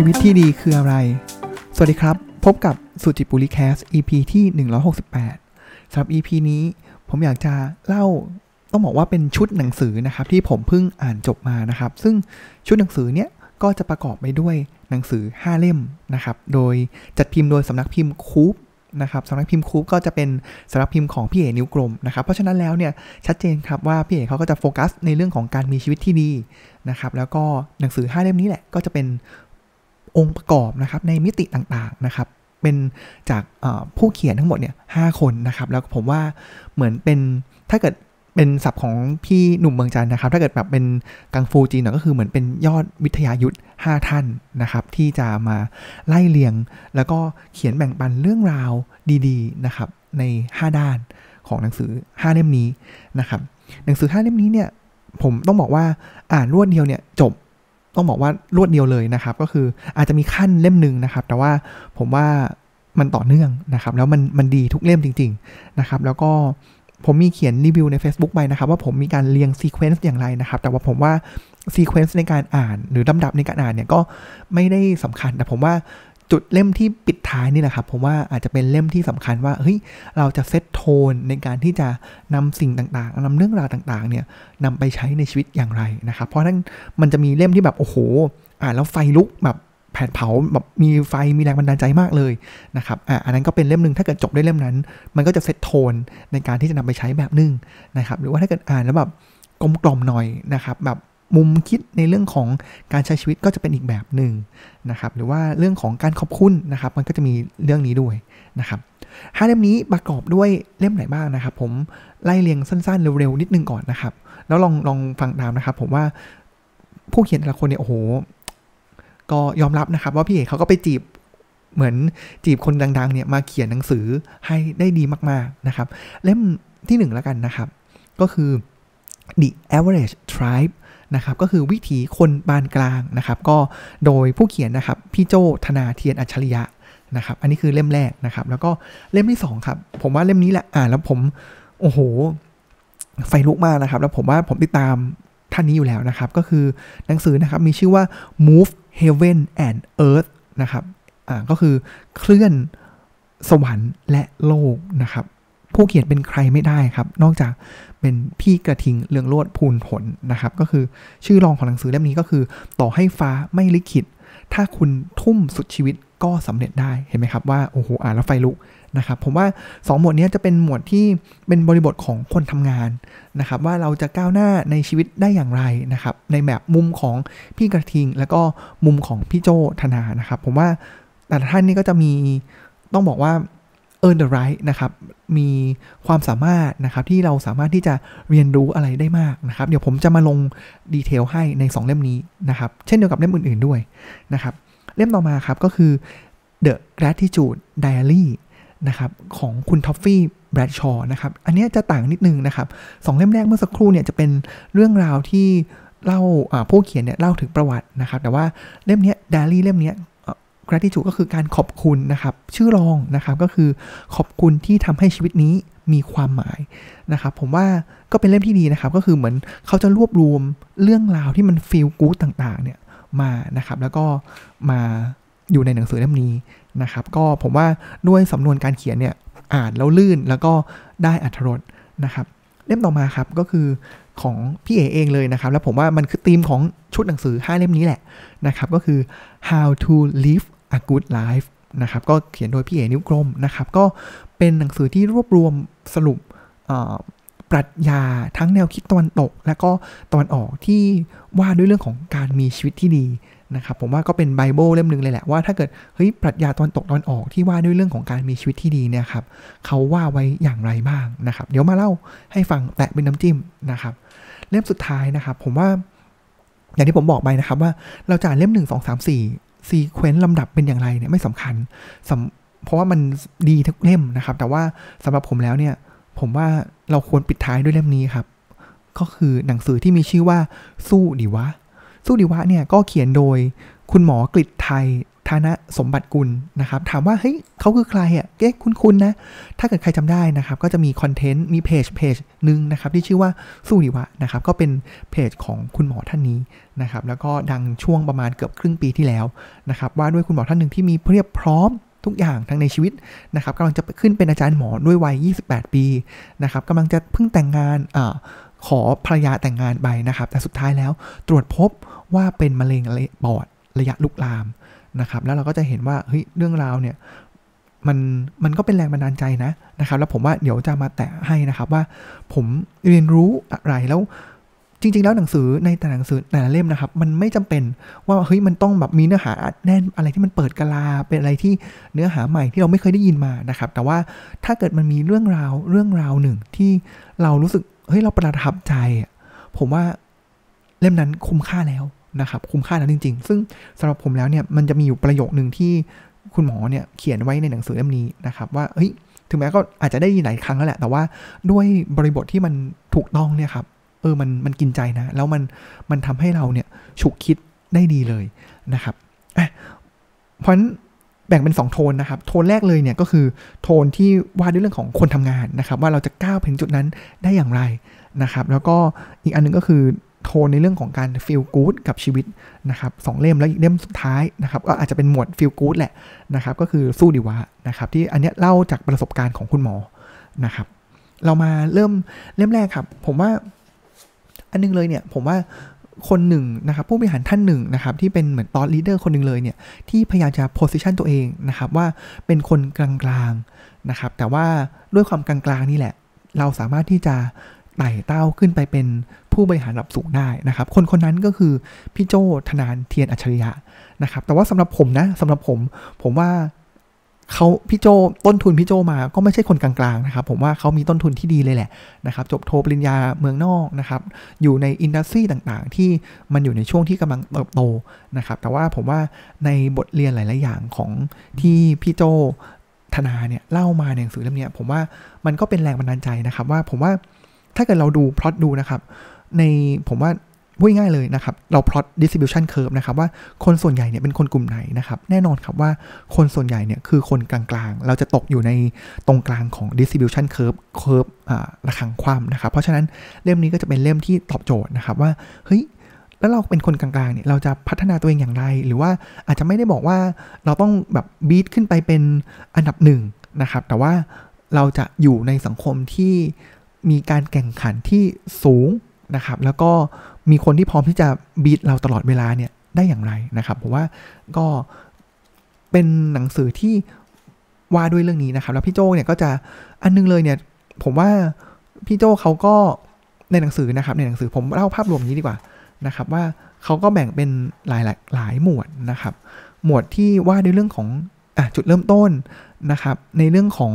ชีวิตที่ดีคืออะไร สวัสดีครับ พบกับสุจิปุริแคส EP ที่ 168สำหรับ EP นี้ผมอยากจะเล่าต้องบอกว่าเป็นชุดหนังสือนะครับ ที่ผมเพิ่งอ่านจบมานะครับ ซึ่งชุดหนังสือเนี้ยก็จะประกอบไปด้วยหนังสือ 5 เล่มนะครับ โดยจัดพิมพ์โดยสำนักพิมพ์คูปนะครับสำนักพิมพ์คูปก็จะเป็นสำนักพิมพ์ของพี่เอนิ้วกลมนะครับ เพราะฉะนั้นแล้วเนี่ยชัดเจนครับว่าพี่เอเขาก็จะโฟกัสในเรื่องของการมีชีวิตที่ดีนะครับ แล้วก็หนังสือ 5 เล่มนี้แหละก็จะเป็น องค์ประกอบนะครับในมิติต่างๆนะครับเป็นจากผู้เขียนทั้งหมดเนี่ยหคนนะครับแล้วผมว่าเหมือนเป็นถ้าเกิดเป็นศัพท์ของพี่หนุ่มเมืองจันนะครับ ถ้าเกิดแบบเป็นกังฟูจีนก็คือเหมือนเป็นยอดวิทยายุทธ์5ท่านนะครับ ที่จะมาไล่เลียง แล้วก็เขียนแบ่งปันเรื่องราวดีๆนะครับใน 5 ด้านของหนังสือ 5 เล่มนี้นะครับ หนังสือ 5 เล่มนี้เนี่ยผมต้องบอกว่าอ่านรวดเดียวเนี่ยจบ ต้องบอกว่ารวดเดียวเลยนะครับ ก็คืออาจจะมีคั่นเล่มหนึ่งนะครับ แต่ว่าผมว่ามันต่อเนื่องนะครับ แล้วมันมันดีทุกเล่มจริง ๆนะครับ แล้วก็ผมมีเขียนรีวิวใน Facebook ไปนะครับ ว่าผมมีการเรียง sequence อย่างไรนะครับ แต่ว่าผมว่า sequence ในการอ่านหรือลำดับในการอ่านเนี่ยก็ไม่ได้สำคัญ แต่ผมว่า จุดเล่มที่ปิดท้ายนี่แหละครับผมว่าอาจจะเป็นเล่มที่สำคัญว่าเฮ้ยเราจะเซตโทนในการที่จะนำสิ่งต่างๆนำเรื่องราวต่างๆเนี่ยนำไปใช้ในชีวิตอย่างไรนะครับ เพราะนั้นมันจะมีเล่มที่แบบโอ้โหอ่านแล้วไฟลุกแบบแผดเผาแบบมีไฟมีแรงบันดาลใจมากเลยนะครับอ่าอันนั้นก็เป็นเล่มหนึ่งถ้าเกิดจบด้วยเล่มนั้น มันก็จะเซตโทนในการที่จะนำไปใช้แบบนึงนะครับ หรือว่าถ้าเกิดอ่านแล้วแบบกลมกล่อมหน่อยนะครับแบบ มุมคิดในเรื่องของการใช้ชีวิตก็จะเป็นอีกแบบหนึ่งนะครับ หรือว่าเรื่องของการขอบคุณนะครับ มันก็จะมีเรื่องนี้ด้วยนะครับห้าเล่มนี้ประกอบด้วยเล่มไหนบ้างนะครับ ผมไล่เรียงสั้นๆ เร็วๆนิดนึงก่อนนะครับ แล้วลองลองฟังตามนะครับ ผมว่าผู้เขียนแต่ละคนเนี่ยโอ้โห ก็ยอมรับนะครับ ว่าพี่เอกเขาก็ไปจีบเหมือนจีบคนดัง ๆ เนี่ยมาเขียนหนังสือให้ได้ดีมากๆนะครับ เล่มที่หนึ่งแล้วกันนะครับ ก็คือ The Average Tribe นะครับก็คือวิถีคนบานกลางนะครับก็โดยผู้เขียนนะครับพี่โจธนาเทียนอัจฉริยะนะครับอันนี้คือเล่มแรกนะครับ แล้วก็เล่มที่2ครับผมว่าเล่มนี้แหละอ่านแล้วผมโอ้โห ไฟลุกมากนะครับ แล้วผมว่าผมติดตามท่านนี้อยู่แล้วนะครับ ก็คือหนังสือนะครับมีชื่อว่า Move Heaven and Earth นะครับอ่าก็คือเคลื่อนสวรรค์และโลกนะครับ ผู้เขียนเป็นใครไม่ได้ครับ นอกจากเป็นพี่กระทิงเรืองโลดพูนผลนะครับ ก็คือชื่อรองของหนังสือเล่มนี้ก็คือ ต่อให้ฟ้าไม่ลิขิต ถ้าคุณทุ่มสุดชีวิตก็สำเร็จได้เห็นไหมครับว่าโอ้โหอ่านแล้วไฟลุกนะครับผมว่า 2 หมวดนี้จะเป็นหมวดที่เป็นบริบทของคนทำงานนะครับว่าเราจะก้าวหน้าในชีวิตได้อย่างไรนะครับในแบบมุมของพี่กระทิง แล้วก็มุมของพี่โจธนานะครับผมว่าแต่ละท่านนี่ก็จะมีต้องบอกว่า earn the right นะครับ มีความสามารถนะครับที่เราสามารถที่จะเรียนรู้อะไรได้มากนะครับ เดี๋ยวผมจะมาลง detail ให้ใน 2 เล่มนี้นะครับ เช่นเดียวกับเล่มอื่นๆด้วยนะครับ เล่มต่อมาครับก็คือ The Gratitude Diary นะครับของคุณท็อฟฟี่แบรดชอว์นะครับ อันนี้จะต่างนิดนึงนะครับสองเล่มแรกเมื่อสักครู่เนี่ยจะเป็นเรื่องราวที่เล่าผู้เขียนเนี่ยเล่าถึงประวัตินะครับ แต่ว่าเล่มนี้ดารี่เล่มนี้ gratitude ก็คือการขอบคุณนะครับ ชื่อรองนะครับก็คือขอบคุณที่ทำให้ชีวิตนี้มีความหมายนะครับ ผมว่าก็เป็นเล่มที่ดีนะครับ ก็คือเหมือนเขาจะรวบรวมเรื่องราวที่มันฟีลกู๊ดต่างๆ เนี่ยมานะครับ แล้วก็มาอยู่ในหนังสือเล่มนี้นะครับ ก็ผมว่าด้วยสำนวนการเขียนเนี่ยอ่านแล้วลื่นแล้วก็ได้อัธรสนะครับ เล่มต่อมาครับก็คือของพี่เอเองเลยนะครับ แล้วผมว่ามันคือธีมของชุดหนังสือ 5 เล่มนี้แหละนะครับ ก็คือ how to live a good life นะครับก็เขียนโดยพี่เอ๋นิ้วกลมนะครับก็เป็นหนังสือที่รวบรวมสรุปปรัชญาทั้งแนวคิดตะวันตก และก็ตะวันออกที่ว่าด้วยเรื่องของการมีชีวิตที่ดีนะครับผมว่าก็เป็นไบเบิลเล่มหนึ่งเลยแหละว่าถ้าเกิดเฮ้ยปรัชญาตะวันตกตะวันออกที่ว่าด้วยเรื่องของการมีชีวิตที่ดีเนี่ยครับเขาว่าไว้อย่างไรบ้างนะครับ เดี๋ยวมาเล่าให้ฟังแตะเป็นน้ำจิ้มนะครับ เล่มสุดท้ายนะครับ ผมว่าอย่างที่ผมบอกไปนะครับว่าเราจ่านเล่มหนึ่งสองสามสี่ ซีเควนต์ลำดับเป็นอย่างไรเนี่ยไม่สำคัญ เพราะว่ามันดีทุกเล่มนะครับ แต่ว่าสำหรับผมแล้วเนี่ย ผมว่าเราควรปิดท้ายด้วยเล่มนี้ครับ ก็คือหนังสือที่มีชื่อว่าสู้ดีวะ สู้ดีวะเนี่ยก็เขียนโดยคุณหมอกฤษไทย ฐานะสมบัติกุลนะครับ ถามว่าเฮ้ยเขาคือใครอะเก๊คุ้นๆนะ ถ้าเกิดใครจำได้นะครับ ก็จะมีคอนเทนต์มีเพจเพจหนึ่งนะครับ ที่ชื่อว่าสู้ดีวะนะครับ ก็เป็นเพจของคุณหมอท่านนี้นะครับ แล้วก็ดังช่วงประมาณเกือบครึ่งปีที่แล้วนะครับ ว่าด้วยคุณหมอท่านหนึ่งที่มีเพียบพร้อมทุกอย่างทั้งในชีวิตนะครับกำลังจะขึ้นเป็นอาจารย์หมอด้วยวัย 28 ปีนะครับกำลังจะเพิ่งแต่งงานอ่าขอภรรยาแต่งงานไปนะครับ แต่สุดท้ายแล้วตรวจพบว่าเป็นมะเร็งปอดระยะลุกลาม นะครับ แล้วเราก็จะเห็นว่าเฮ้ยเรื่องราวเนี่ยมันมันก็เป็นแรงบันดาลใจนะนะครับ แล้วผมว่าเดี๋ยวจะมาแตะให้นะครับว่าผมเรียนรู้อะไรแล้วจริง ๆ แล้วหนังสือในแต่หนังสือแต่ละเล่มนะครับ มันไม่จำเป็นว่าเฮ้ยมันต้องแบบมีเนื้อหาแน่นอะไรที่มันเปิดกะลาเป็นอะไรที่เนื้อหาใหม่ที่เราไม่เคยได้ยินมานะครับ แต่ว่าถ้าเกิดมันมีเรื่องราวเรื่องราวหนึ่งที่เรารู้สึกเฮ้ยเราประทับใจ ผมว่าเล่มนั้นคุ้มค่าแล้ว นะครับคุ้มค่าแล้วจริง ๆ ซึ่งสำหรับผมแล้วเนี่ยมันจะมีอยู่ประโยคหนึ่งที่คุณหมอเนี่ยเขียนไว้ในหนังสือเล่มนี้นะครับว่าเฮ้ยถึงแม้ก็อาจจะได้ยินหลายครั้งแล้วแหละ แต่ว่าด้วยบริบทที่มันถูกต้องเนี่ยครับเออมันมันกินใจนะ แล้วมันมันทำให้เราเนี่ยฉุกคิดได้ดีเลยนะครับอะเพราะฉะนั้นแบ่งเป็น 2 โทนนะครับ โทนแรกเลยเนี่ยก็คือโทนที่ว่าด้วยเรื่องของคนทำงานนะครับ ว่าเราจะก้าวถึงจุดนั้นได้อย่างไรนะครับ แล้วก็อีกอันนึงก็คือ โทนในเรื่องของการ feel good กับชีวิตนะครับสองเล่มแล้วอีกเล่มสุดท้ายนะครับก็อาจจะเป็นหมวด feel good แหละนะครับก็คือสู้ดิวะนะครับที่อันนี้เล่าจากประสบการณ์ของคุณหมอนะครับ เรามาเริ่มเล่มแรกครับ ผมว่าอันนึงเลยเนี่ยผมว่าคนหนึ่งนะครับผู้บริหารท่านหนึ่งนะครับที่เป็นเหมือน thought leader คนหนึ่งเลยเนี่ยที่พยายามจะ position ตัวเองนะครับว่าเป็นคนกลางๆนะครับแต่ว่าด้วยความกลางๆนี่แหละ เราสามารถที่จะ ไต่เต้าขึ้นไปเป็นผู้บริหารระดับสูงได้นะครับ คนคนนั้นก็คือพี่โจธนานเทียนอัจฉริยะนะครับ แต่ว่าสำหรับผมนะสำหรับผม ผมว่าเขาพี่โจต้นทุนพี่โจมาก็ไม่ใช่คนกลางๆนะครับ ผมว่าเขามีต้นทุนที่ดีเลยแหละนะครับ จบโทปริญญาเมืองนอกนะครับ อยู่ในอินดัสทรีต่างๆ ที่มันอยู่ในช่วงที่กำลังเติบโตนะครับ แต่ว่าผมว่าในบทเรียนหลาย ๆ อย่างของที่พี่โจธนาเนี่ยเล่ามาในหนังสือเล่มนี้ผมว่ามันก็เป็นแรงบันดาลใจนะครับ ว่าผมว่า ถ้าเกิดเราดูพลอตดูนะครับ ในผมว่าพูดง่ายเลยนะครับ เราพลอต distribution curve นะครับ ว่าคนส่วนใหญ่เนี่ยเป็นคนกลุ่มไหนนะครับ แน่นอนครับว่าคนส่วนใหญ่เนี่ยคือคนกลางๆ เราจะตกอยู่ในตรงกลางของ distribution curve curve ระคังความนะครับ เพราะฉะนั้นเล่มนี้ก็จะเป็นเล่มที่ตอบโจทย์นะครับว่าเฮ้ยแล้วเราเป็นคนกลางๆเนี่ยเราจะพัฒนาตัวเองอย่างไร หรือว่าอาจจะไม่ได้บอกว่าเราต้องแบบบีทขึ้นไปเป็นอันดับหนึ่งนะครับ แต่ว่าเราจะอยู่ในสังคมที่ มีการแข่งขันที่สูงนะครับ แล้วก็มีคนที่พร้อมที่จะบีทเราตลอดเวลาเนี่ยได้อย่างไรนะครับผมว่าก็เป็นหนังสือที่ว่าด้วยเรื่องนี้นะครับ แล้วพี่โจเนี่ยก็จะอันนึงเลยเนี่ย ผมว่าพี่โจเขาก็ในหนังสือนะครับ ในหนังสือผมเล่าภาพรวมนี้ดีกว่านะครับ ว่าเขาก็แบ่งเป็นหลายหลายหมวดนะครับ หมวดที่ว่าด้วยเรื่องของอจุดเริ่มต้นนะครับ ในเรื่องของ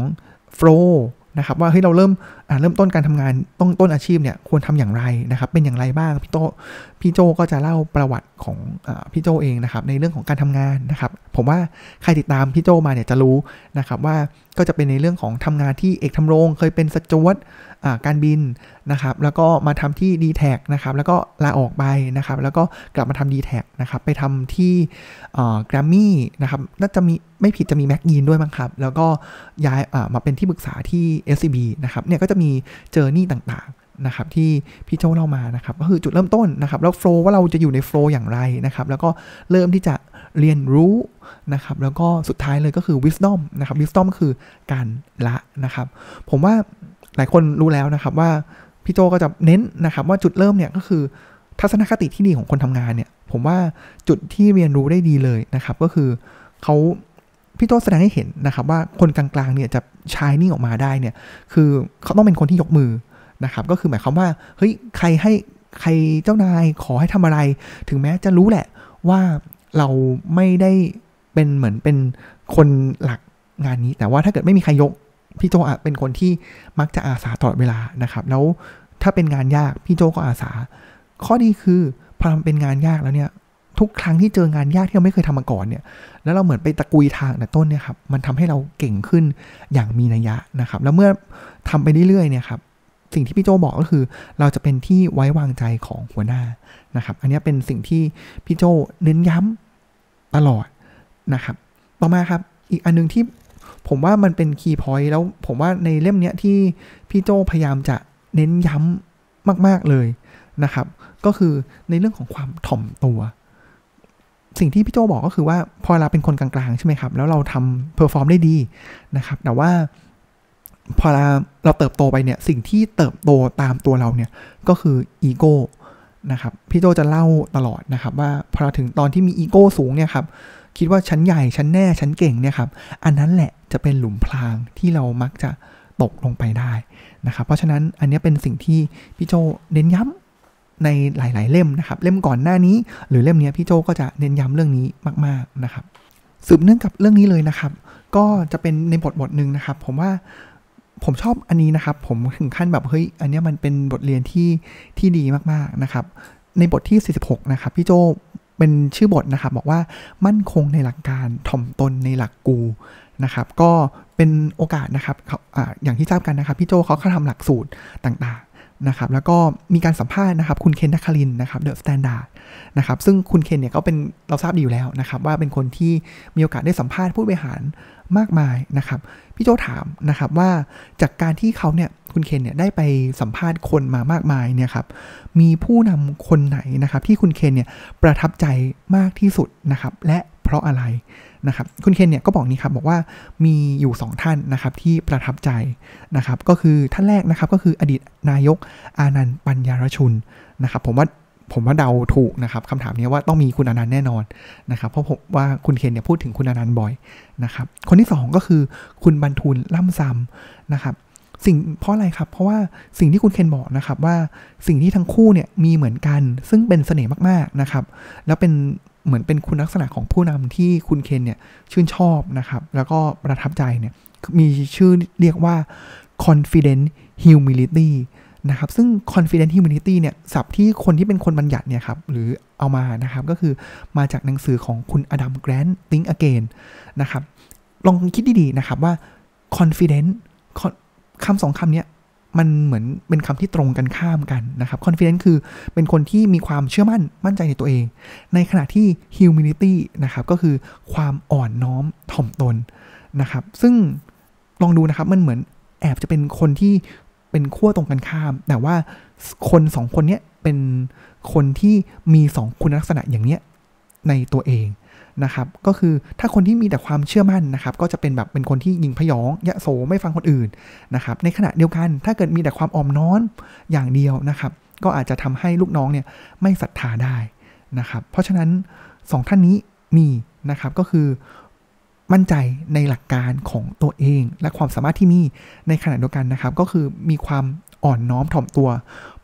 โฟล์นะครับว่าเฮ้ยเราเริ่มเริ่มต้นการทำงานต้นต้นอาชีพเนี่ยควรทำอย่างไรนะครับ เป็นอย่างไรบ้างพี่โตพี่โจก็จะเล่าประวัติของอพี่โจเองนะครับ ในเรื่องของการทำงานนะครับ ผมว่าใครติดตามพี่โจมาเนี่ยจะรู้นะครับว่าก็จะเป็นในเรื่องของทำงานที่เอกทำรงเคยเป็นสจวตการบินนะครับ แล้วก็มาทำที่ d t แทนะครับ แล้วก็ลาออกไปนะครับ แล้วก็กลับมาทำ d t แทนะครับ ไปทำที่แกรมมี่นะครับ น่าจะมีไม่ผิดจะมีแม็กยีนด้วยมั้งครับ แล้วก็ย้ายมาเป็นที่ปรึกษาที่ SCB นะครับ เนี่ยก็จะมีเจอร์นี่ต่างๆนะครับที่พี่โจเล่ามานะครับก็คือจุดเริ่มต้นนะครับแล้วโฟล์ว่าเราจะอยู่ในโฟล์อย่างไรนะครับแล้วก็เริ่มที่จะเรียนรู้นะครับแล้วก็สุดท้ายเลยก็คือ wisdom นะครับ wisdom คือการละนะครับ ผมว่าหลายคนรู้แล้วนะครับว่าพี่โจก็จะเน้นนะครับว่าจุดเริ่มเนี่ยก็คือทัศนคติที่ดีของคนทำงานเนี่ย ผมว่าจุดที่เรียนรู้ได้ดีเลยนะครับ ก็คือเขา พี่โจแสดงให้เห็นนะครับว่าคนกลางๆเนี่ยจะชายนี่งออกมาได้เนี่ยคือเขาต้องเป็นคนที่ยกมือนะครับก็คือหมายความว่าเฮ้ยใครให้ใครเจ้านายขอให้ทำอะไร ถึงแม้จะรู้แหละว่าเราไม่ได้เป็นเหมือนเป็นคนหลักงานนี้ แต่ว่าถ้าเกิดไม่มีใครยกพี่โจอะเป็นคนที่มักจะอาสาตลอดเวลานะครับ แล้วถ้าเป็นงานยากพี่โจก็อาสา ข้อดีคือพอมันเป็นงานยากแล้วเนี่ย ทุกครั้งที่เจองานยากที่เราไม่เคยทำมาก่อนเนี่ย แล้วเราเหมือนไปตะกุยทางแต่ต้นเนี่ยครับ มันทำให้เราเก่งขึ้นอย่างมีนัยยะนะครับ แล้วเมื่อทำไปเรื่อยๆเนี่ยครับ สิ่งที่พี่โจบอกก็คือ เราจะเป็นที่ไว้วางใจของหัวหน้านะครับ อันนี้เป็นสิ่งที่พี่โจเน้นย้ำตลอดนะครับ ต่อมาครับ อีกอันนึงที่ผมว่ามันเป็นคีย์พอยต์แล้วผมว่าในเล่มเนี้ยที่พี่โจพยายามจะเน้นย้ำมาก ๆเลยนะครับ ก็คือในเรื่องของความถ่อมตัว สิ่งที่พี่โจบอกก็คือว่าพอเราเป็นคนกลางๆใช่ไหมครับ แล้วเราทำ perform ได้ดีนะครับ แต่ว่าพอเราเราเติบโตไปเนี่ย สิ่งที่เติบโตตามตัวเราเนี่ยก็คืออีโก้นะครับพี่โจ้จะเล่าตลอดนะครับว่าพอเราถึงตอนที่มีอีโก้สูงเนี่ยครับคิดว่าฉันใหญ่ฉันแน่ฉันเก่งเนี่ยครับอันนั้นแหละจะเป็นหลุมพรางที่เรามักจะตกลงไปได้นะครับเพราะฉะนั้นอันนี้เป็นสิ่งที่พี่โจ้เน้นย้ำ ในหลาย ๆ เล่มนะครับ เล่มก่อนหน้านี้ หรือเล่มนี้พี่โจก็จะเน้นย้ำเรื่องนี้มาก ๆ นะครับ สืบเนื่องกับเรื่องนี้เลยนะครับ ก็จะเป็นในบทบทหนึ่งนะครับ ผมว่าผมชอบอันนี้นะครับ ผมถึงขั้นแบบเฮ้ยอันนี้มันเป็นบทเรียนที่ที่ดีมากๆนะครับ ในบทที่ 46 นะครับ พี่โจเป็นชื่อบทนะครับ บอกว่ามั่นคงในหลักการถ่อมตนในหลักกูนะครับ ก็เป็นโอกาสนะครับออย่างที่ทราบกันนะครับ พี่โจเขาเข้าทำหลักสูตรต่างๆ นะครับแล้วก็มีการสัมภาษณ์นะครับคุณเคนนครินทร์นะครับ The Standard นะครับซึ่งคุณเคนเนี่ยก็เป็นเราทราบดีอยู่แล้วนะครับว่าเป็นคนที่มีโอกาสได้สัมภาษณ์ผู้บริหารมากมายนะครับพี่โจ้ถามนะครับว่าจากการที่เขาเนี่ยคุณเคนเนี่ยได้ไปสัมภาษณ์คนมามากมายเนี่ยครับมีผู้นำคนไหนนะครับที่คุณเคนเนี่ยประทับใจมากที่สุดนะครับและเพราะอะไร นะครับคุณเคนเนี่ยก็บอกนี้ครับบอกว่ามีอยู่ 2 ท่านนะครับที่ประทับใจนะครับก็คือท่านแรกนะครับก็คืออดีตนายกอานันต์ปัญญารชุนนะครับผมว่าผมว่าเดาถูกนะครับคำถามนี้ว่าต้องมีคุณอนันต์แน่นอนนะครับเพราะผมว่าคุณเคนเนี่ยพูดถึงคุณอนันต์บ่อยนะครับคนที่ 2 ก็คือคุณบรรทุนล่ำซำนะครับสิ่งเพราะอะไรครับ เพราะว่าสิ่งที่คุณเคนบอกนะครับว่าสิ่งที่ทั้งคู่เนี่ยมีเหมือนกัน ซึ่งเป็นเสน่ห์มากๆนะครับ แล้วเป็น เหมือนเป็นคุณลักษณะของผู้นำที่คุณเคนเนี่ยชื่นชอบนะครับ แล้วก็ประทับใจเนี่ยมีชื่อเรียกว่า confident humility นะครับ ซึ่ง confident humility เนี่ยศัพท์ที่คนที่เป็นคนบัญญัติเนี่ยครับ หรือเอามานะครับ ก็คือมาจากหนังสือของคุณอดัมแกรนต์ Think Again นะครับ ลองคิดดี ๆ นะครับว่า confident คำสองคำเนี้ย มันเหมือนเป็นคำที่ตรงกันข้ามกันนะครับ confident คือเป็นคนที่มีความเชื่อมั่นมั่นใจในตัวเอง ในขณะที่ humility นะครับก็คือความอ่อนน้อมถ่อมตนนะครับ ซึ่งลองดูนะครับมันเหมือนแอบจะเป็นคนที่เป็นขั้วตรงกันข้าม แต่ว่าคนสองคนนี้เป็นคนที่มีสองคุณลักษณะอย่างเนี้ยในตัวเอง นะครับ ก็คือถ้าคนที่มีแต่ความเชื่อมั่นนะครับ ก็จะเป็นแบบเป็นคนที่ยิงพยองยะโสไม่ฟังคนอื่นนะครับ ในขณะเดียวกันถ้าเกิดมีแต่ความอ่อมน้อมอย่างเดียวนะครับ ก็อาจจะทำให้ลูกน้องเนี่ยไม่ศรัทธาได้นะครับ เพราะฉะนั้นสองท่านนี้มีนะครับก็คือมั่นใจในหลักการของตัวเอง และความสามารถที่มีในขณะเดียวกันนะครับ ก็คือมีความอ่อนน้อมถ่อมตัว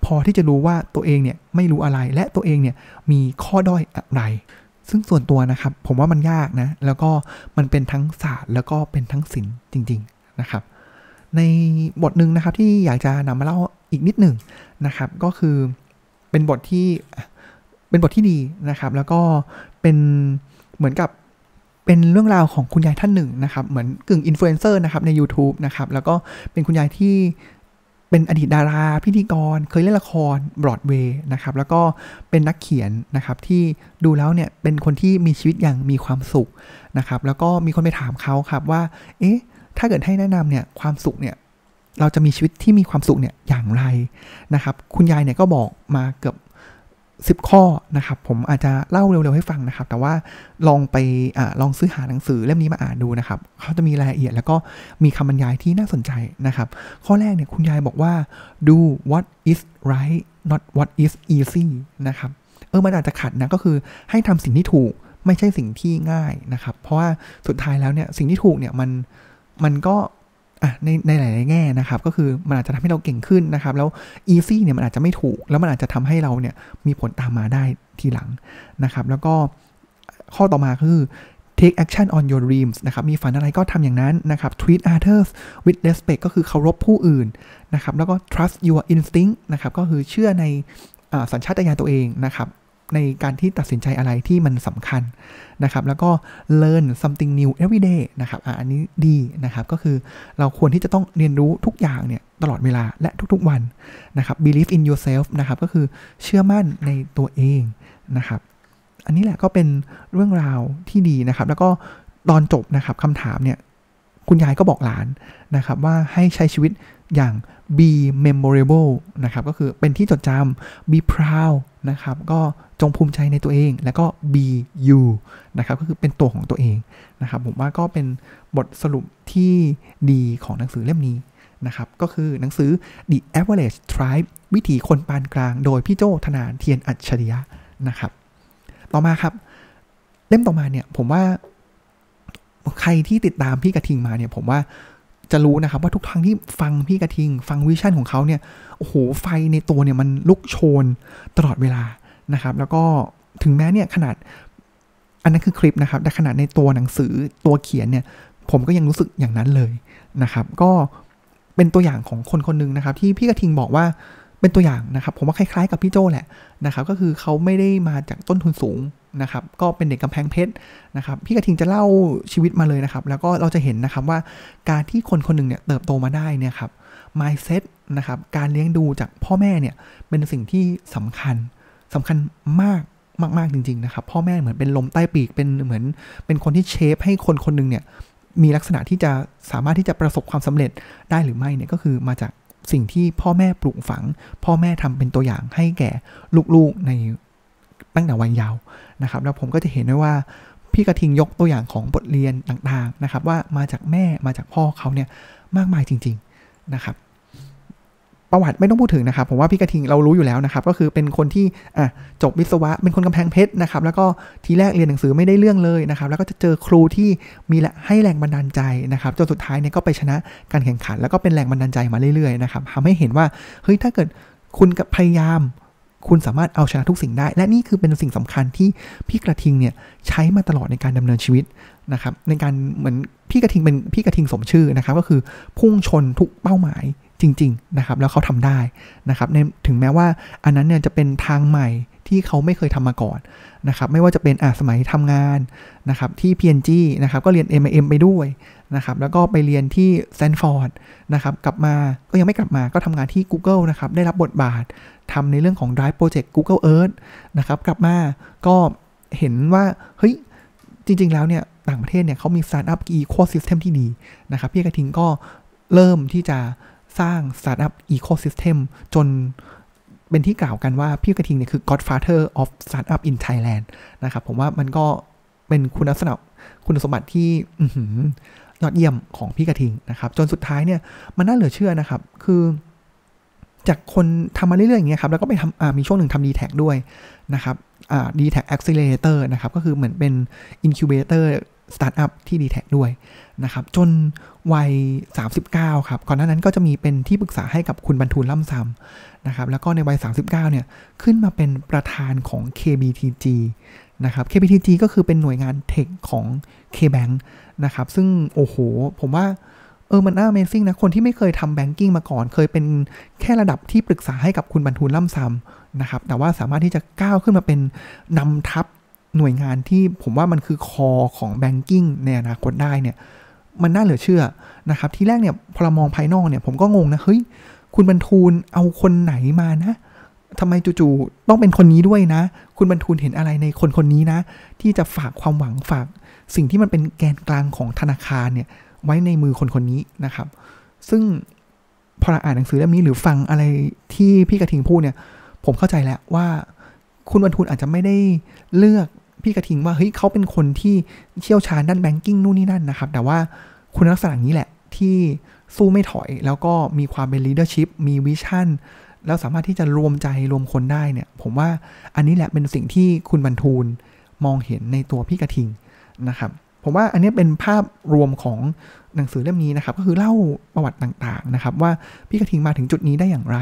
พอที่จะรู้ว่าตัวเองเนี่ยไม่รู้อะไรและตัวเองเนี่ยมีข้อด้อยอะไร ซึ่งส่วนตัวนะครับ ผมว่ามันยากนะ แล้วก็มันเป็นทั้งศาสตร์แล้วก็เป็นทั้งศิลป์จริง ๆนะครับ ในบทหนึ่งนะครับที่อยากจะนำมาเล่าอีกนิดหนึ่งนะครับ ก็คือเป็นบทที่เป็นบทที่ดีนะครับ แล้วก็เป็นเหมือนกับเป็นเรื่องราวของคุณยายท่านหนึ่งนะครับ เหมือนกึ่งอินฟลูเอนเซอร์นะครับใน YouTube นะครับ แล้วก็เป็นคุณยายที่ เป็นอดีตดาราพิธีกร เคยเล่นละครบรอดเวย์นะครับ แล้วก็เป็นนักเขียนนะครับ ที่ดูแล้วเนี่ยเป็นคนที่มีชีวิตอย่างมีความสุขนะครับ แล้วก็มีคนไปถามเขาครับว่า เอ๊ะ ถ้าเกิดให้แนะนำเนี่ยความสุขเนี่ยเราจะมีชีวิตที่มีความสุขเนี่ยอย่างไรนะครับ คุณยายเนี่ยก็บอกมาเกือบ 10 ข้อนะครับ ผมอาจจะเล่าเร็วๆให้ฟังนะครับ แต่ว่าลองไปอลองซื้อหาหนังสือเล่มนี้มาอ่านดูนะครับเขาจะมีรายละเอียดแล้วก็มีคำบรรยายที่น่าสนใจนะครับ ข้อแรกเนี่ยคุณยายบอกว่า do what is right not what is easy นะครับเออมันอาจจะขัดนะก็คือให้ทำสิ่งที่ถูกไม่ใช่สิ่งที่ง่ายนะครับ เพราะว่าสุดท้ายแล้วเนี่ยสิ่งที่ถูกเนี่ยมันมันก็ อะในในหลายแง่นะครับก็คือมันอาจจะทำให้เราเก่งขึ้นนะครับ แล้ว easy เนี่ยมันอาจจะไม่ถูก แล้วมันอาจจะทำให้เราเนี่ยมีผลตามมาได้ทีหลังนะครับ แล้วก็ข้อต่อมาคือ take action on your dreams นะครับ มีฝันอะไรก็ทำอย่างนั้นนะครับ treat others with respect ก็คือเคารพผู้อื่นนะครับ แล้วก็ trust your instinct นะครับ ก็คือเชื่อในสัญชาตญาณตัวเองนะครับ ในการที่ตัดสินใจอะไรที่มันสำคัญนะครับ แล้วก็ learn something new every day นะครับอันนี้ดีนะครับ ก็คือเราควรที่จะต้องเรียนรู้ทุกอย่างเนี่ยตลอดเวลาและทุกๆวันนะครับ believe in yourself นะครับ ก็คือเชื่อมั่นในตัวเองนะครับ อันนี้แหละก็เป็นเรื่องราวที่ดีนะครับ แล้วก็ตอนจบนะครับคำถามเนี่ยคุณยายก็บอกหลานนะครับว่าให้ใช้ชีวิต อย่าง be memorable นะครับก็คือเป็นที่จดจำ be proud นะครับก็จงภูมิใจในตัวเอง แล้วก็ be you นะครับก็คือเป็นตัวของตัวเองนะครับผมว่าก็เป็นบทสรุปที่ดีของหนังสือเล่มนี้นะครับก็คือหนังสือ The Average Tribe วิถีคนปานกลาง โดยพี่โจธนาเทียนอัจฉริยะนะครับ ต่อมาครับ เล่มต่อมาเนี่ยผมว่าใครที่ติดตามพี่กระทิงมาเนี่ยผมว่า จะรู้นะครับว่าทุกครั้งที่ฟังพี่กระทิง ฟังวิชั่นของเขาเนี่ยโอ้โหไฟในตัวเนี่ยมันลุกโชนตลอดเวลานะครับ แล้วก็ถึงแม้เนี่ยขนาด อันนั้นคือคลิปนะครับ แต่ขนาดในตัวหนังสือตัวเขียนเนี่ย ผมก็ยังรู้สึกอย่างนั้นเลยนะครับ ก็เป็นตัวอย่างของคนคนหนึ่งนะครับ ที่พี่กระทิงบอกว่า เป็นตัวอย่างนะครับ ผมว่าคล้ายๆ กับพี่โจแหละนะครับ ก็คือเขาไม่ได้มาจากต้นทุนสูงนะครับ ก็เป็นเด็กกำแพงเพชรนะครับ พี่กระทิงจะเล่าชีวิตมาเลยนะครับ แล้วก็เราจะเห็นนะครับว่าการที่คนคนหนึ่งเนี่ยเติบโตมาได้เนี่ยครับ mindset นะครับ การเลี้ยงดูจากพ่อแม่เนี่ยเป็นสิ่งที่สำคัญสำคัญมากมาก ๆ จริง ๆ นะครับ พ่อแม่เหมือนเป็นลมใต้ปีกเป็นเหมือนเป็นคนที่เชฟให้คนคนหนึ่งเนี่ยมีลักษณะที่จะสามารถที่จะประสบความสำเร็จได้หรือไม่เนี่ยก็คือมาจาก สิ่งที่พ่อแม่ปลูกฝัง พ่อแม่ทำเป็นตัวอย่างให้แก่ลูกๆในตั้งแต่วัยเยาว์นะครับ แล้วผมก็จะเห็นได้ว่าพี่กระทิงยกตัวอย่างของบทเรียนต่างๆนะครับ ว่ามาจากแม่มาจากพ่อเขาเนี่ยมากมายจริง ๆนะครับ ประวัติไม่ต้องพูดถึงนะครับ ผมว่าพี่กระทิงเรารู้อยู่แล้วนะครับ ก็คือเป็นคนที่อะจบวิศวะ เป็นคนกำแพงเพชรนะครับ แล้วก็ทีแรกเรียนหนังสือไม่ได้เรื่องเลยนะครับ แล้วก็จะเจอครูที่มีให้แรงบันดาลใจนะครับจนสุดท้ายเนี่ยก็ไปชนะการแข่งขัน แล้วก็เป็นแรงบันดาลใจมาเรื่อยๆนะครับทำให้เห็นว่าเฮ้ยถ้าเกิดคุณพยายามคุณสามารถเอาชนะทุกสิ่งได้ และนี่คือเป็นสิ่งสำคัญที่พี่กระทิงเนี่ยใช้มาตลอดในการดำเนินชีวิตนะครับในการเหมือนพี่กระทิงเป็นพี่กระทิงสมชื่อนะครับก็คือพุ่งชนทุกเป้าหมาย จริงๆนะครับแล้วเขาทำได้นะครับในถึงแม้ว่าอันนั้นเนี่ยจะเป็นทางใหม่ที่เขาไม่เคยทำมาก่อนนะครับไม่ว่าจะเป็นอะสมัยทำงานนะครับที่ P&G นะครับก็เรียน M.M ไปด้วยนะครับแล้วก็ไปเรียนที่แซนฟอร์ดนะครับกลับมาก็ยังไม่กลับมาก็ทำงานที่ Google นะครับได้รับบทบาททำในเรื่องของ Drive Project Google Earth นะครับกลับมาก็เห็นว่าเฮ้ยจริง ๆ แล้วเนี่ยต่างประเทศเนี่ยเขามีสตาร์ทอัพ ecosystem ที่ดีนะครับพี่กระทิงก็เริ่มที่จะ สร้างสตาร์ทอัพ ecosystemจนเป็นที่กล่าวกันว่าพี่กระทิงเนี่ยคือ godfather of startup in Thailand นะครับ ผมว่ามันก็เป็นคุณลักษณะคุณสมบัติที่ยอดเยี่ยมของพี่กระทิงนะครับ จนสุดท้ายเนี่ยมันน่าเหลือเชื่อนะครับ คือ จากคนทำมาเรื่อยๆอย่างเงี้ยครับแล้วก็ไปทำมีช่วงหนึ่งทำดีแทคด้วยนะครับดีแทค accelerator นะครับ ก็คือเหมือนเป็น incubator สตาร์ทอัพที่ดีแทคด้วยนะครับ จน วัย 39 ครับก่อนหน้านั้นก็จะมีเป็นที่ปรึกษาให้กับคุณบรรทุนล่ำซำนะครับแล้วก็ในวัย 39 เนี่ยขึ้นมาเป็นประธานของ KBTG นะครับ KBTG ก็คือเป็นหน่วยงานเทคของ KBank นะครับซึ่งโอ้โห ผมว่าเออมันน่า Amazing นะ คนที่ไม่เคยทำแบงกิ้งมาก่อน เคยเป็นแค่ระดับที่ปรึกษาให้กับคุณบรรทุนล่ำซำนะครับ แต่ว่าสามารถที่จะก้าวขึ้นมาเป็นนำทัพหน่วยงานที่ผมว่ามันคือคอของแบงกิ้งในอนาคตได้เนี่ย มันน่าเหลือเชื่อนะครับที่แรกเนี่ยพอเรามองภายนอกเนี่ยผมก็งงนะเฮ้ยคุณบรรทูลเอาคนไหนมานะทำไมจู่ๆต้องเป็นคนนี้ด้วยนะ คุณบรรทูลเห็นอะไรในคนคนนี้นะ ที่จะฝากความหวังฝาก สิ่งที่มันเป็นแกนกลางของธนาคารเนี่ยไว้ในมือคนคนนี้นะครับ ซึ่งพอเราอ่านหนังสือเล่มนี้หรือฟังอะไรที่พี่กระทิงพูดเนี่ย ผมเข้าใจแล้วว่าคุณบัณฑูรอาจจะไม่ได้เลือก พี่กระทิงว่าเฮ้ยเขาเป็นคนที่เชี่ยวชาญด้าน banking นู่นนี่นั่นนะครับ แต่ว่าคุณลักษณะนี้แหละที่สู้ไม่ถอยแล้วก็มีความเป็น leadership มี vision แล้วสามารถที่จะรวมใจรวมคนได้เนี่ย ผมว่าอันนี้แหละเป็นสิ่งที่คุณบัณฑูรมองเห็นในตัวพี่กระทิงนะครับ ผมว่าอันนี้เป็นภาพรวมของหนังสือเล่มนี้นะครับ ก็คือเล่าประวัติต่างๆนะครับ ว่าพี่กระทิงมาถึงจุดนี้ได้อย่างไร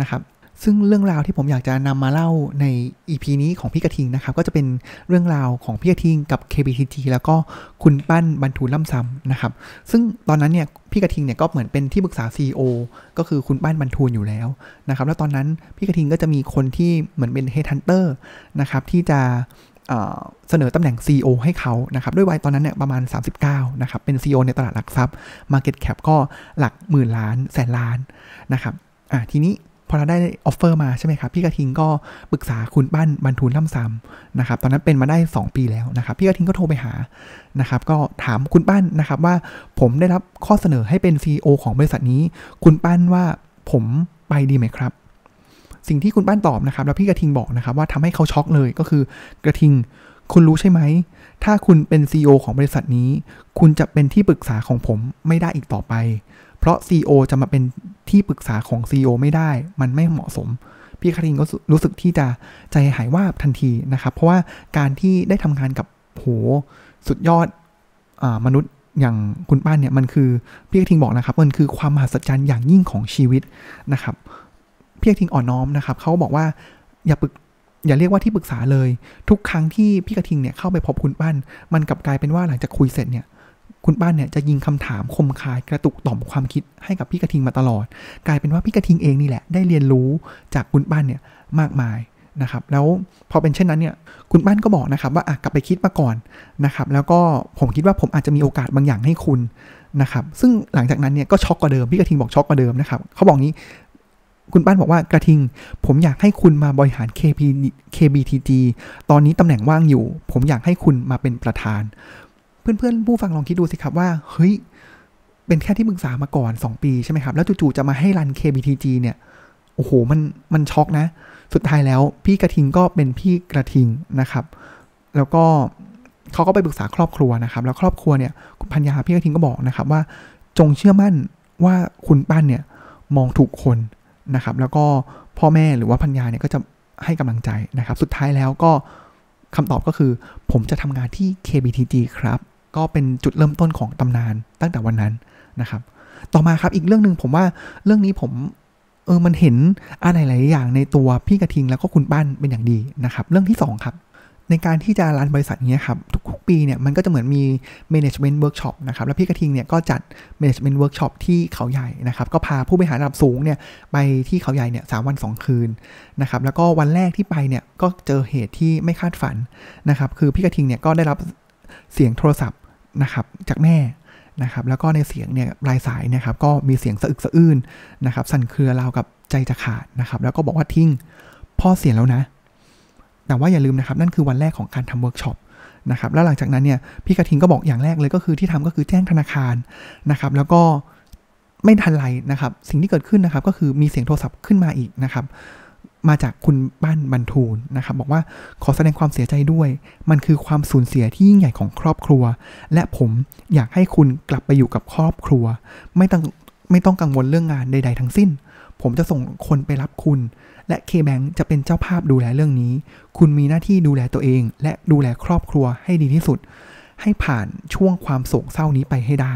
นะครับ ซึ่งเรื่องราวที่ผมอยากจะนำมาเล่าใน EP นี้ของพี่กระทิงนะครับ ก็จะเป็นเรื่องราวของพี่กระทิงกับ KBTG แล้วก็คุณปั้นบรรทุนล่ำซ้ำนะครับ ซึ่งตอนนั้นเนี่ยพี่กระทิงเนี่ยก็เหมือนเป็นที่ปรึกษา CEO ก็คือคุณปั้นบรรทุนอยู่แล้วนะครับ แล้วตอนนั้นพี่กระทิงก็จะมีคนที่เหมือนเป็นเฮทันเตอร์นะครับที่จะเสนอตำแหน่ง CEO ให้เขานะครับ ด้วยวัยตอนนั้นเนี่ยประมาณ 39 นะครับ เป็น CEO ในตลาดหลักทรัพย์ Market Cap ก็หลักหมื่นล้านแสนล้านนะครับทีนี้ พอเราได้ offer มาใช่ไหมครับ พี่กระทิงก็ปรึกษาคุณปั้นบัณฑูรล่ำซำนะครับ ตอนนั้นเป็นมาได้ 2 ปีแล้วนะครับ พี่กระทิงก็โทรไปหานะครับ ก็ถามคุณปั้นนะครับว่าผมได้รับข้อเสนอให้เป็น CEO ของบริษัทนี้ คุณปั้นว่าผมไปดีไหมครับ สิ่งที่คุณปั้นตอบนะครับ แล้วพี่กระทิงบอกนะครับว่าทำให้เขาช็อกเลยก็คือกระทิง คุณรู้ใช่ไหม ถ้าคุณเป็น CEO ของบริษัทนี้ คุณจะเป็นที่ปรึกษาของผมไม่ได้อีกต่อไป เพราะ CEO จะมาเป็นที่ปรึกษาของ CEO ไม่ได้ มันไม่เหมาะสม พี่คารินก็รู้สึกที่จะใจหายว่าบทันทีนะครับ เพราะว่าการที่ได้ทำงานกับโหสุดยอดอมนุษย์อย่างคุณป้านเนี่ยมันคือพี่กทิงบอกนะครับมันคือความมหัศจรรย์อย่างยิ่งของชีวิตนะครับพี่กทิงอ่อนน้อมนะครับเขาบอกว่าอย่าปรึกอย่าเรียกว่าที่ปรึกษาเลย ทุกครั้งที่พี่กระทิงเนี่ยเข้าไปพบคุณป้านมันกลับกลายเป็นว่าหลังจากคุยเสร็จเนี่ย คุณป้านเนี่ยจะยิงคำถามคมคายกระตุกต่อมความคิดให้กับพี่กระทิงมาตลอด กลายเป็นว่าพี่กระทิงเองนี่แหละได้เรียนรู้จากคุณป้านเนี่ยมากมายนะครับแล้วพอเป็นเช่นนั้นเนี่ยคุณป้านก็บอกนะครับว่าอะกลับไปคิดมาก่อนนะครับแล้วก็ผมคิดว่าผมอาจจะมีโอกาสบางอย่างให้คุณนะครับซึ่งหลังจากนั้นเนี่ยก็ช็อกกว่าเดิมพี่กระทิงบอกช็อกกว่าเดิมนะครับเขาบอกนี้คุณป้านบอกว่ากระทิง ผมอยากให้คุณมาบริหาร KP KBTG ตอนนี้ตำแหน่งว่างอยู่ ผมอยากให้คุณมาเป็นประธาน เพื่อนๆผู้ฟังลองคิดดูสิครับว่า เฮ้ย เป็นแค่ที่ปรึกษามาก่อน 2 ปีใช่ไหมครับ แล้วจู่ๆจะมาให้รัน KBTG เนี่ย โอ้โห มัน มันช็อกนะ สุดท้ายแล้วพี่กระทิงก็เป็นพี่กระทิงนะครับ แล้วก็เขาก็ไปปรึกษาครอบครัวนะครับ แล้วครอบครัวเนี่ยคุณพัญญาพี่กระทิงก็บอกนะครับว่า จงเชื่อมั่นว่าคุณปั้นเนี่ยมองถูกคนนะครับ แล้วก็พ่อแม่หรือว่าพัญญาเนี่ยก็จะให้กำลังใจนะครับ สุดท้ายแล้วก็คำตอบก็คือ ผมจะทำงานที่ KBTG ครับ ก็เป็นจุดเริ่มต้นของตำนานตั้งแต่วันนั้นนะครับ ต่อมาครับอีกเรื่องหนึ่งผมว่าเรื่องนี้ผมเออมันเห็นอะไรหลายอย่างในตัวพี่กระทิงแล้วก็คุณบ้านเป็นอย่างดีนะครับ เรื่องที่ 2 ครับ ในการที่จะรันบริษัทนี้ครับทุกๆปีเนี่ยมันก็จะเหมือนมี management workshop นะครับแล้วพี่กระทิงเนี่ยก็จัด management workshop ที่เขาใหญ่นะครับ ก็พาผู้บริหารระดับสูงเนี่ยไปที่เขาใหญ่เนี่ยสวัน 2 คืนนะครับแล้วก็วันแรกที่ไปเนี่ยก็เจอเหตุที่ไม่คาดฝันนะครับคือพี่กระทิงเนี่ยก็ได้รับเสียงโทรศัพท์ นะครับจากแม่นะครับแล้วก็ในเสียงเนี่ยปลายสายนะครับก็มีเสียงสะอึกสะอื้นนะครับสั่นเครือราวกับใจจะขาดนะครับแล้วก็บอกว่าทิ้งพ่อเสียแล้วนะ แต่ว่าอย่าลืมนะครับนั่นคือวันแรกของการทำเวิร์กช็อปนะครับแล้วหลังจากนั้นเนี่ยพี่กระทิงก็บอกอย่างแรกเลยก็คือที่ทำก็คือแจ้งธนาคารนะครับแล้วก็ไม่ทันไรนะครับ สิ่งที่เกิดขึ้นนะครับก็คือมีเสียงโทรศัพท์ขึ้นมาอีกนะครับ มาจากคุณปั้นบัณฑูรนะครับ บอกว่าขอแสดงความเสียใจด้วย มันคือความสูญเสียที่ยิ่งใหญ่ของครอบครัว และผมอยากให้คุณกลับไปอยู่กับครอบครัว ไม่ต้องไม่ต้องกังวลเรื่องงานใด ๆ ทั้งสิ้น ผมจะส่งคนไปรับคุณ และ K-Bank จะเป็นเจ้าภาพดูแลเรื่องนี้ คุณมีหน้าที่ดูแลตัวเอง และดูแลครอบครัวให้ดีที่สุด ให้ผ่านช่วงความโศกเศร้านี้ไปให้ได้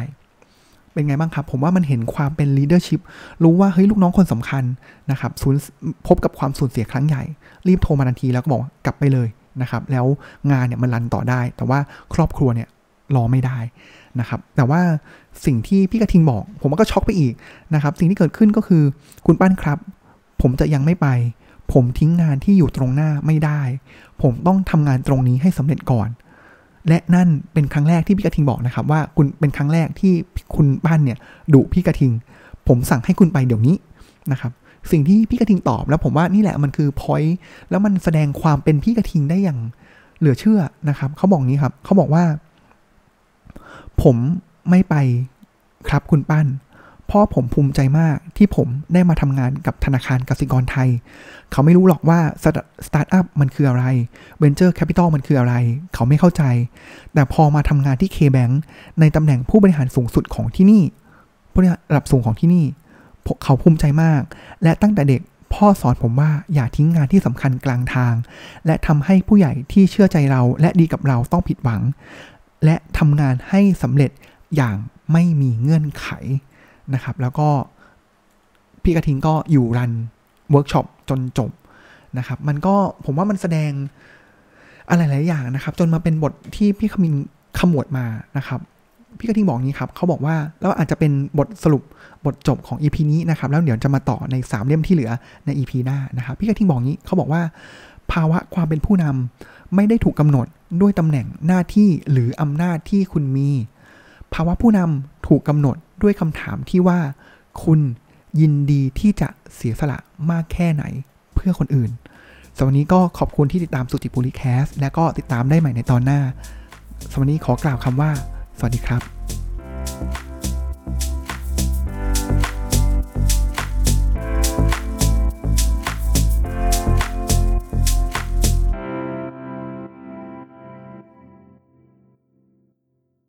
เป็นไงบ้างครับ ผมว่ามันเห็นความเป็น leadership รู้ว่าเฮ้ยลูกน้องคนสำคัญนะครับสูญพบกับความสูญเสียครั้งใหญ่ รีบโทรมาทันทีแล้วก็บอกกลับไปเลยนะครับ แล้วงานเนี่ยมันรันต่อได้ แต่ว่าครอบครัวเนี่ยรอไม่ได้นะครับ แต่ว่าสิ่งที่พี่กระทิงบอก ผมก็ช็อกไปอีกนะครับ สิ่งที่เกิดขึ้นก็คือคุณป้านครับ ผมจะยังไม่ไป ผมทิ้งงานที่อยู่ตรงหน้าไม่ได้ ผมต้องทำงานตรงนี้ให้สำเร็จก่อน และนั่นเป็นครั้งแรกที่พี่กระทิงบอกนะครับว่าคุณเป็นครั้งแรกที่คุณบ้านเนี่ยดุพี่กระทิง ผมสั่งให้คุณไปเดี๋ยวนี้นะครับสิ่งที่พี่กระทิงตอบแล้วผมว่านี่แหละมันคือพอยต์แล้วมันแสดงความเป็นพี่กระทิงได้อย่างเหลือเชื่อนะครับเขาบอกงี้ครับเขาบอกว่า ผมไม่ไปครับคุณปั้น พ่อผมภูมิใจมากที่ผมได้มาทำงานกับธนาคารกสิกรไทย เขาไม่รู้หรอกว่าสตาร์ทอัพมันคืออะไร venture capital มันคืออะไร เขาไม่เข้าใจ แต่พอมาทำงานที่ K-Bank ในตำแหน่งผู้บริหารสูงสุดของที่นี่ผู้บริหารระดับสูงของที่นี่ เขาภูมิใจมาก และตั้งแต่เด็กพ่อสอนผมว่าอย่าทิ้งงานที่สำคัญกลางทาง และทำให้ผู้ใหญ่ที่เชื่อใจเราและดีกับเราต้องผิดหวัง และทำงานให้สำเร็จอย่างไม่มีเงื่อนไข นะครับ แล้วก็พี่กระทิงก็อยู่ run เวิร์กช็อปจนจบนะครับ มันก็ผมว่ามันแสดงอะไรหลายอย่างนะครับ จนมาเป็นบทที่พี่ขมินขมวดมานะครับ พี่กระทิงบอกนี้ครับเขาบอกว่าแล้วอาจจะเป็นบทสรุปบทจบของ EP นี้นะครับ แล้วเดี๋ยวจะมาต่อใน 3 เล่มที่เหลือใน EP หน้านะครับ พี่กระทิงบอกนี้เขาบอกว่า ภาวะความเป็นผู้นำไม่ได้ถูกกำหนดด้วยตำแหน่งหน้าที่หรืออำนาจที่คุณมี ภาวะผู้นำถูกกำหนด ด้วยคำถามที่ว่า คุณยินดีที่จะเสียสละมากแค่ไหนเพื่อคนอื่นสำหรับนี้ก็ขอบคุณที่ติดตามสุจิปุริแคสและก็ติดตามได้ใหม่ในตอนหน้าสำหรับนี้ขอกล่าวคำว่า สวัสดีครับ